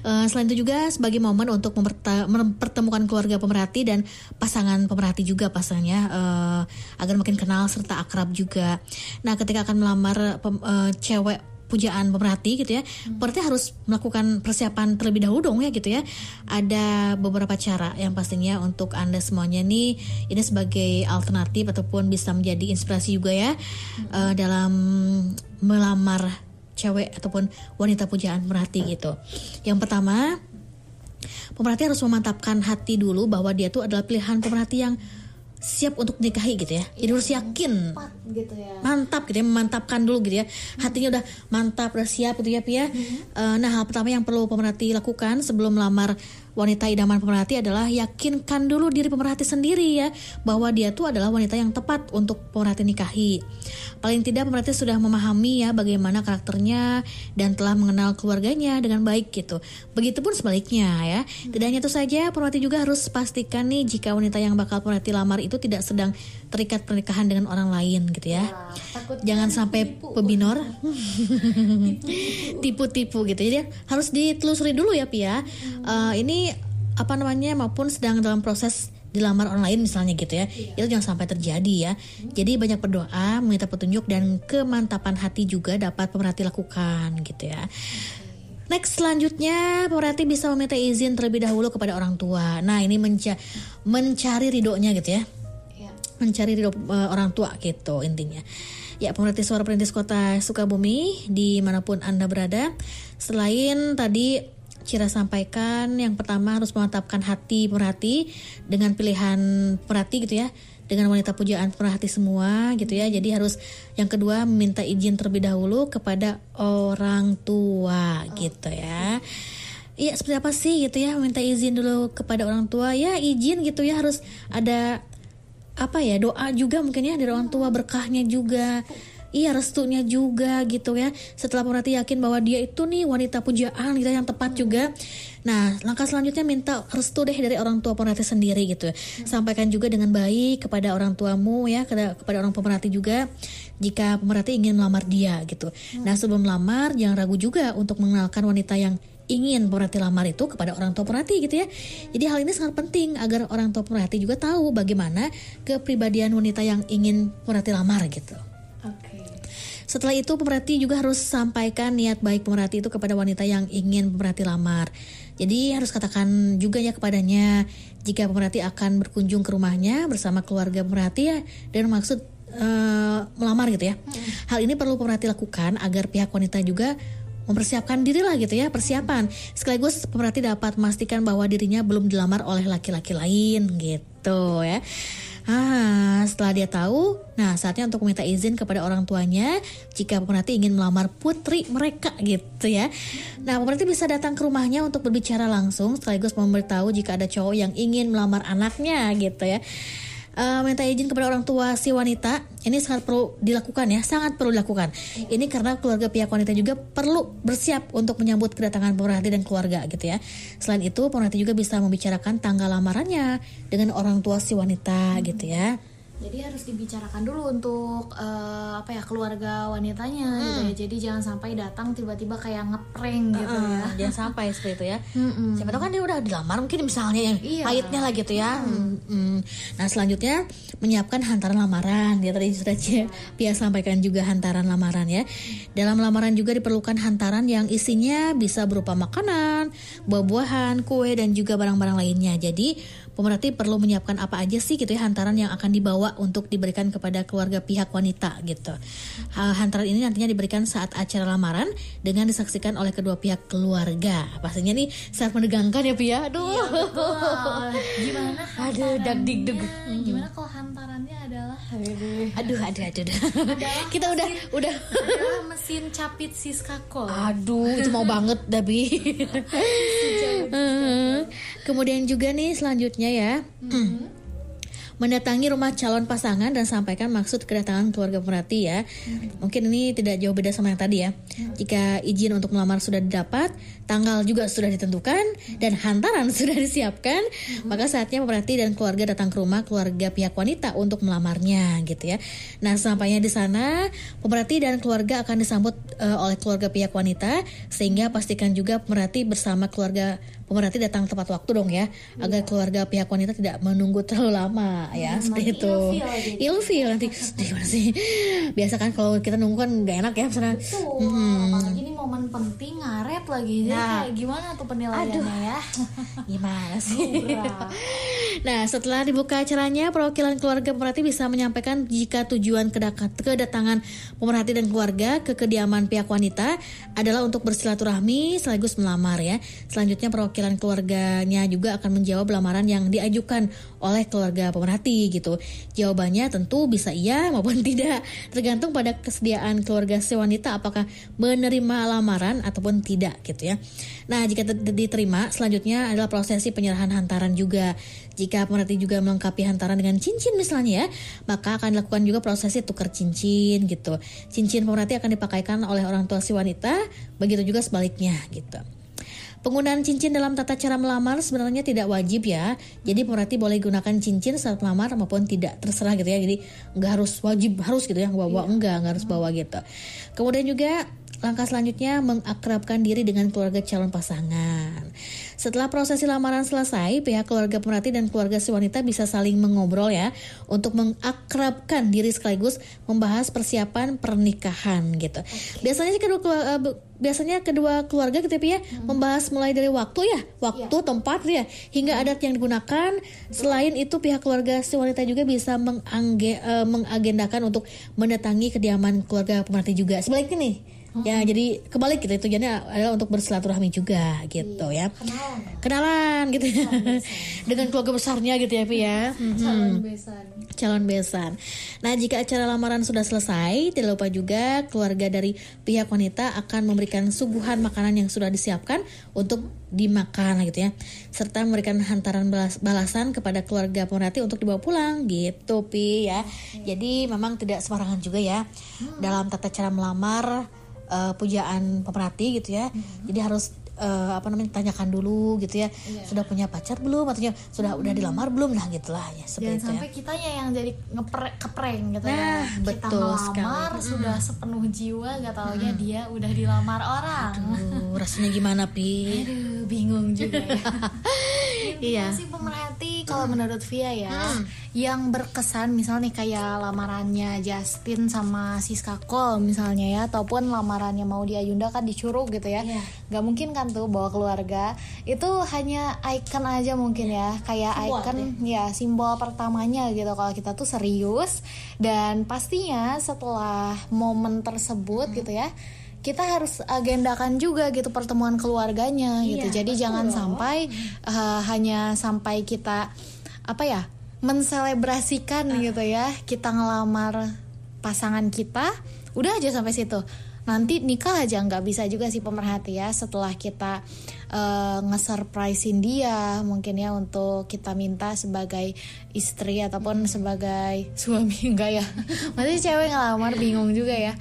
Eh, selain itu juga sebagai momen untuk mempertemukan keluarga pemerhati dan pasangan pemerhati juga pasangannya eh, agar makin kenal serta akrab juga. Nah, ketika akan melamar eh, cewek pujaan pemerhati gitu ya. Berarti harus melakukan persiapan terlebih dahulu dong ya gitu ya. Ada beberapa cara yang pastinya untuk Anda semuanya nih ini sebagai alternatif ataupun bisa menjadi inspirasi juga ya eh, dalam melamar cewek ataupun wanita pujaan pemerhati gitu. Yang pertama, pemerhati harus memantapkan hati dulu bahwa dia tuh adalah pilihan pemerhati yang siap untuk dinikahi gitu ya. Jadi harus yakin. Empat gitu ya. Mantap gitu ya memantapkan dulu gitu ya. Hatinya udah mantap udah siap gitu ya Pia Eh, nah hal pertama yang perlu pemerhati lakukan sebelum melamar wanita idaman pemerhati adalah yakinkan dulu diri pemerhati sendiri ya bahwa dia tuh adalah wanita yang tepat untuk pemerhati nikahi. Paling tidak pemerhati sudah memahami ya bagaimana karakternya dan telah mengenal keluarganya dengan baik gitu. Begitupun sebaliknya ya. Tidak hanya itu saja pemerhati juga harus pastikan nih jika wanita yang bakal pemerhati lamar itu tidak sedang terikat pernikahan dengan orang lain gitu ya. Jangan sampai pebinor tipu-tipu gitu. Jadi harus ditelusuri dulu ya Pia. Eh, ini apa namanya maupun sedang dalam proses dilamar orang lain misalnya gitu ya. Itu jangan sampai terjadi ya. Jadi banyak berdoa, meminta petunjuk dan kemantapan hati juga dapat pemerhati lakukan gitu ya. Next selanjutnya pemerhati bisa meminta izin terlebih dahulu kepada orang tua. Nah ini menca- mencari ridhonya gitu ya Iya. Mencari ridho eh, orang tua gitu intinya. Ya pemerhati suara perintis kota Sukabumi di mana pun anda berada. Selain tadi Cira sampaikan yang pertama harus memantapkan hati pemerhati dengan pilihan pemerhati gitu ya dengan wanita pujaan pemerhati semua gitu ya jadi harus yang kedua meminta izin terlebih dahulu kepada orang tua gitu ya Iya seperti apa sih gitu ya minta izin dulu kepada orang tua ya izin gitu ya harus ada apa ya doa juga mungkin ya dari orang tua berkahnya juga. Iya restunya juga gitu ya. Setelah pemerhati yakin bahwa dia itu nih wanita pujaan gitu yang tepat juga. Nah langkah selanjutnya minta restu deh dari orang tua pemerhati sendiri gitu. Ya sampaikan juga dengan baik kepada orang tuamu ya kepada, kepada orang pemerhati juga jika pemerhati ingin melamar dia gitu. Nah sebelum melamar jangan ragu juga untuk mengenalkan wanita yang ingin pemerhati lamar itu kepada orang tua pemerhati gitu ya. Jadi hal ini sangat penting agar orang tua pemerhati juga tahu bagaimana kepribadian wanita yang ingin pemerhati lamar gitu. Oke. Setelah itu pemerhati juga harus sampaikan niat baik pemerhati itu kepada wanita yang ingin pemerhati lamar. Jadi harus katakan juga ya kepadanya jika pemerhati akan berkunjung ke rumahnya bersama keluarga pemerhati ya dan maksud eh, melamar gitu ya. Hal ini perlu pemerhati lakukan agar pihak wanita juga mempersiapkan diri lah gitu ya persiapan sekaligus pemerhati dapat memastikan bahwa dirinya belum dilamar oleh laki-laki lain gitu ya Ah, setelah dia tahu, nah saatnya untuk meminta izin kepada orang tuanya jika pemerhati ingin melamar putri mereka gitu ya. Nah, pemerhati bisa datang ke rumahnya untuk berbicara langsung sekaligus memberitahu jika ada cowok yang ingin melamar anaknya gitu ya. Uh, minta izin kepada orang tua si wanita ini sangat perlu dilakukan ya sangat perlu dilakukan. Ini karena keluarga pihak wanita juga perlu bersiap untuk menyambut kedatangan pemerhati dan keluarga gitu ya. Selain itu pemerhati juga bisa membicarakan tanggal lamarannya dengan orang tua si wanita gitu ya jadi harus dibicarakan dulu untuk uh, apa ya keluarga wanitanya hmm. gitu ya jadi jangan sampai datang tiba-tiba kayak ngeprank gitu uh, ya jangan sampai seperti itu ya hmm. siapa tahu kan dia udah dilamar mungkin misalnya yang iya. pahitnya lah gitu ya hmm. Hmm. nah selanjutnya menyiapkan hantaran lamaran dia tadi sudah ya. Pia sampaikan juga hantaran lamaran ya dalam lamaran juga diperlukan hantaran yang isinya bisa berupa makanan buah-buahan kue dan juga barang-barang lainnya jadi pemerhati perlu menyiapkan apa aja sih gitu ya hantaran yang akan dibawa untuk diberikan kepada keluarga pihak wanita gitu. Hantaran ini nantinya diberikan saat acara lamaran dengan disaksikan oleh kedua pihak keluarga. Pastinya nih sangat menegangkan ya Pia. Aduh. Iya, Gimana? Aduh, dag dig deg. Gimana kalau hantarannya adalah aduh aduh aduh, aduh. kita udah udah adalah mesin capit Siska Kol. Aduh, itu mau banget Dabi. Kemudian juga nih selanjutnya ya. Mm-hmm mendatangi rumah calon pasangan dan sampaikan maksud kedatangan keluarga pemerhati ya. Hmm. Mungkin ini tidak jauh beda sama yang tadi ya. Hmm. Jika izin untuk melamar sudah didapat, tanggal juga sudah ditentukan dan hantaran sudah disiapkan, hmm. maka saatnya pemerhati dan keluarga datang ke rumah keluarga pihak wanita untuk melamarnya gitu ya. Nah, sampainya di sana, pemerhati dan keluarga akan disambut uh, oleh keluarga pihak wanita sehingga pastikan juga pemerhati bersama keluarga pemerhati datang tepat waktu dong ya, ya. agar keluarga pihak wanita tidak menunggu terlalu lama ya hmm, seperti itu. Ilfil, gitu. nanti gimana sih? Biasa kan kalau kita nunggu kan gak enak ya misalnya. Hmm. Apalagi ini momen penting ngaret lagi. Nah, kayak gimana tuh penilaiannya aduh. ya? Gimana sih? Nah, setelah dibuka acaranya, perwakilan keluarga pemerhati bisa menyampaikan jika tujuan kedatangan pemerhati dan keluarga ke kediaman pihak wanita adalah untuk bersilaturahmi sekaligus melamar ya. Selanjutnya perwakilan keluarganya juga akan menjawab lamaran yang diajukan oleh keluarga pemerhati gitu. Jawabannya tentu bisa iya maupun tidak, tergantung pada kesediaan keluarga si wanita apakah menerima lamaran ataupun tidak gitu ya. Nah, jika diterima, selanjutnya adalah prosesi penyerahan hantaran juga. Jika pemerhati juga melengkapi hantaran dengan cincin misalnya ya, maka akan dilakukan juga prosesi tukar cincin gitu. Cincin pemerhati akan dipakaikan oleh orang tua si wanita, begitu juga sebaliknya gitu. Penggunaan cincin dalam tata cara melamar sebenarnya tidak wajib ya. Jadi pemerhati boleh gunakan cincin saat melamar maupun tidak terserah gitu ya. Jadi nggak harus wajib harus gitu ya bawa iya. enggak nggak harus bawa gitu. Kemudian juga Langkah selanjutnya mengakrabkan diri dengan keluarga calon pasangan. Setelah prosesi lamaran selesai, pihak keluarga pemerhati dan keluarga si wanita bisa saling mengobrol ya untuk mengakrabkan diri sekaligus membahas persiapan pernikahan gitu. Biasanya sih kedua uh, biasanya kedua keluarga gitu ya hmm. membahas mulai dari waktu ya, waktu, ya. tempat ya, hingga adat yang digunakan. Selain itu pihak keluarga si wanita juga bisa mengangge, uh, mengagendakan untuk mendatangi kediaman keluarga pemerhati juga. Sebaliknya nih Ya, jadi kebalik gitu tujuannya adalah untuk bersilaturahmi juga gitu iya, ya. Kenalan. Kenalan gitu ya. Dengan keluarga besarnya gitu ya, Pi ya. Calon mhm. besan. Calon besan. Nah, jika acara lamaran sudah selesai, tidak lupa juga keluarga dari pihak wanita akan memberikan suguhan makanan yang sudah disiapkan untuk dimakan gitu ya. Serta memberikan hantaran balas balasan kepada keluarga pemerhati untuk dibawa pulang gitu, Pi ya. Jadi memang tidak sembarangan juga ya hmm. dalam tata cara melamar uh, pujaan pemerhati gitu ya. Mm-hmm. Jadi harus uh, apa namanya tanyakan dulu gitu ya. Yeah. Sudah punya pacar belum? Artinya sudah mm-hmm. udah dilamar belum? Nah, gitulah ya seperti Jangan sampai ya. kitanya yang jadi ngepre keprank gitu ya. nah, ya. betul Kita melamar sekali. sudah mm. sepenuh jiwa gak taunya mm. dia udah dilamar orang. Aduh, rasanya gimana, Pi? Aduh, bingung juga ya. iya. sih pemerhati kalau hmm. menurut Via ya hmm. Yang berkesan misalnya kayak lamarannya Justin sama Siska Cole misalnya ya ataupun lamarannya mau di Ayunda kan di Curug gitu ya yeah. Gak mungkin kan tuh bawa keluarga itu hanya icon aja mungkin ya kayak simbol, icon ya. ya simbol pertamanya gitu kalau kita tuh serius dan pastinya setelah momen tersebut hmm. gitu ya kita harus agendakan juga gitu pertemuan keluarganya gitu. Iya, Jadi betul jangan loh. sampai uh, hanya sampai kita apa ya menselebrasikan gitu ya. Kita ngelamar pasangan kita udah aja sampai situ. Nanti nikah aja nggak bisa juga sih pemerhati ya setelah kita uh, nge-surprisein dia mungkin ya untuk kita minta sebagai istri ataupun sebagai suami. Enggak ya. Masih cewek ngelamar bingung juga ya.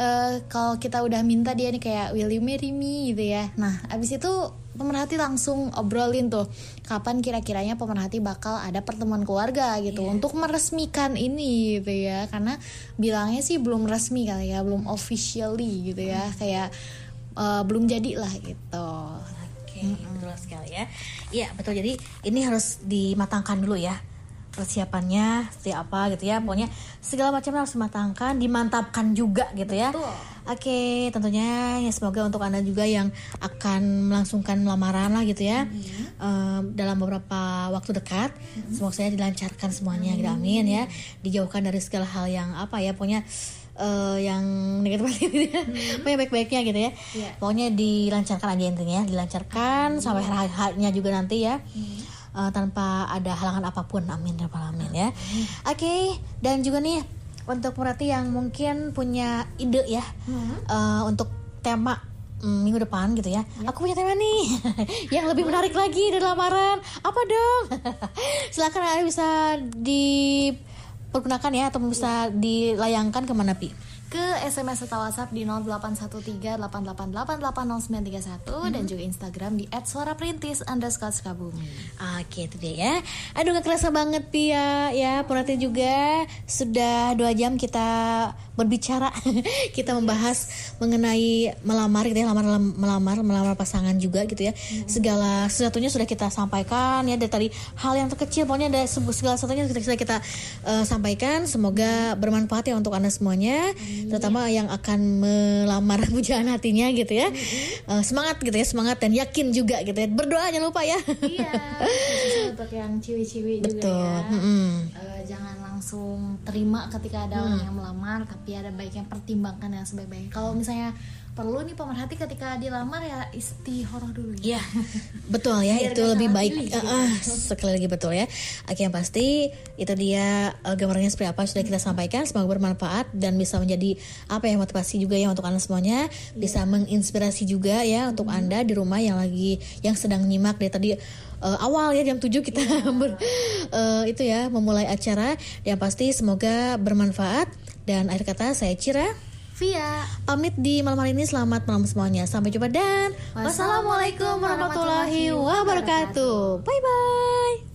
Eh, kalau kita udah minta dia nih kayak will you marry me? gitu ya. Nah abis itu pemerhati langsung obrolin tuh kapan kira-kiranya pemerhati bakal ada pertemuan keluarga gitu untuk meresmikan ini gitu ya karena bilangnya sih belum resmi kali ya belum officially gitu ya kayak eh, belum jadi lah gitu Oke, betul sekali ya. Iya, betul. Jadi ini harus dimatangkan dulu ya. Persiapannya seperti apa gitu ya. Pokoknya segala macam harus dimatangkan, dimantapkan juga gitu ya. Oke, tentunya ya semoga untuk Anda juga yang akan melangsungkan lamaran lah gitu ya. em, dalam beberapa waktu dekat. Semoga saya dilancarkan semuanya gitu. Amin ya. Dijauhkan dari segala hal yang apa ya, pokoknya eh, yang negatif gitu ya. Pokoknya baik-baiknya gitu ya. Pokoknya dilancarkan aja intinya ya, dilancarkan sampai hari-harinya juga nanti ya. Eh, tanpa ada halangan apa pun. Amin ya rabbal alamin ya. Oke, dan juga nih untuk pemerhati yang mungkin punya ide ya eh, untuk tema mm, minggu depan gitu ya. Aku punya tema nih yang lebih menarik lagi dari lamaran. Apa dong? Silakan bisa dipergunakan ya atau bisa dilayangkan ke mana pi? Ke SMS atau WhatsApp di 081388880931 dan juga Instagram di @suaraperintis underscore Sukabumi. Oke itu dia ya. Aduh gak kerasa banget Pia ya. Perhati juga Sudah dua jam kita berbicara Kita membahas mengenai melamar gitu ya Melamar, melamar, melamar pasangan juga gitu ya. Segala sesuatunya sudah kita sampaikan ya Dari tadi hal yang terkecil Pokoknya ada se- segala sesuatunya sudah kita eh, sampaikan. Semoga bermanfaat ya untuk anda semuanya Terutama yang akan melamar pujaan hatinya gitu ya. Eh, Semangat gitu ya Semangat dan yakin juga gitu ya. Berdoa jangan lupa ya. Iya, untuk yang ciwi-ciwi juga Betul. ya. Eh, jangan langsung terima ketika ada orang yang melamar, tapi ada baiknya pertimbangkan yang sebaik-baiknya. Kalau misalnya perlu nih pemerhati ketika dilamar ya istihoroh dulu. Iya, betul ya, Biar itu lebih baik. eh, sekali lagi betul ya. Oke, yang pasti itu dia eh, gambarnya seperti apa sudah kita sampaikan. Semoga bermanfaat dan bisa menjadi apa ya motivasi juga ya untuk anda semuanya. Bisa menginspirasi juga ya untuk anda di rumah yang lagi yang sedang nyimak dari tadi eh, awal ya jam 7 kita ber- eh, itu ya memulai acara. Yang pasti semoga bermanfaat dan akhir kata saya Cira Via. pamit di malam hari ini selamat malam semuanya. Sampai jumpa dan wassalamualaikum warahmatullahi wabarakatuh. bye bye